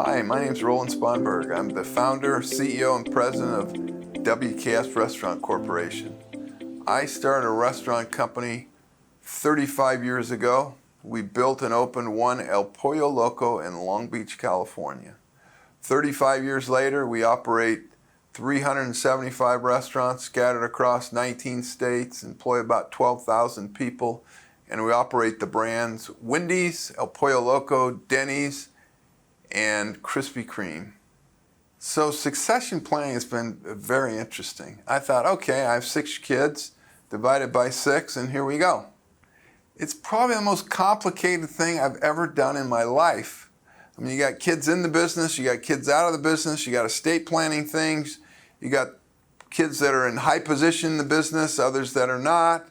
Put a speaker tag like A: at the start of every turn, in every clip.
A: Hi, my name is Roland Spongberg. I'm the founder, CEO, and president of WKS Restaurant Corporation. I started a restaurant company 35 years ago. We built and opened one El Pollo Loco in Long Beach, California. 35 years later, we operate 375 restaurants scattered across 19 states, employ about 12,000 people, and we operate the brands Wendy's, El Pollo Loco, Denny's, and Krispy Kreme. So succession planning has been very interesting. I thought, okay, I have six kids divided by six, and here we go. It's probably the most complicated thing I've ever done in my life. I mean, you got kids in the business, you got kids out of the business, you got estate planning things, you got kids that are in high position in the business, others that are not,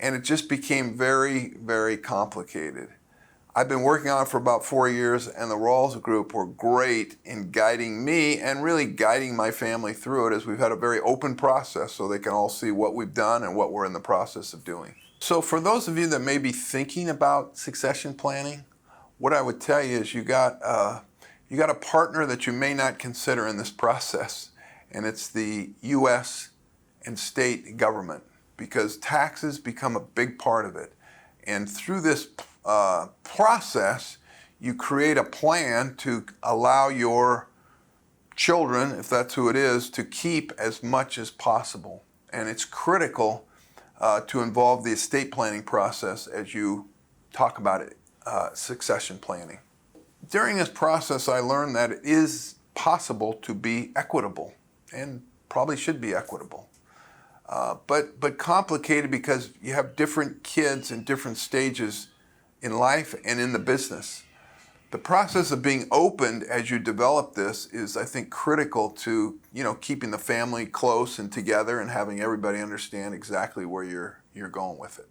A: and it just became very, very complicated. I've been working on it for about four years, and the Rawls Group were great in guiding me and really guiding my family through it as we've had a very open process so they can all see what we've done and what we're in the process of doing. So, for those of you that may be thinking about succession planning, what I would tell you is you got, uh, you got a partner that you may not consider in this process, and it's the U.S. and state government because taxes become a big part of it. And through this uh, process, you create a plan to allow your children, if that's who it is, to keep as much as possible. And it's critical uh, to involve the estate planning process as you talk about it, uh, succession planning. During this process, I learned that it is possible to be equitable and probably should be equitable. Uh, but, but complicated because you have different kids in different stages in life and in the business. The process of being opened as you develop this is, I think, critical to you know keeping the family close and together and having everybody understand exactly where you're you're going with it.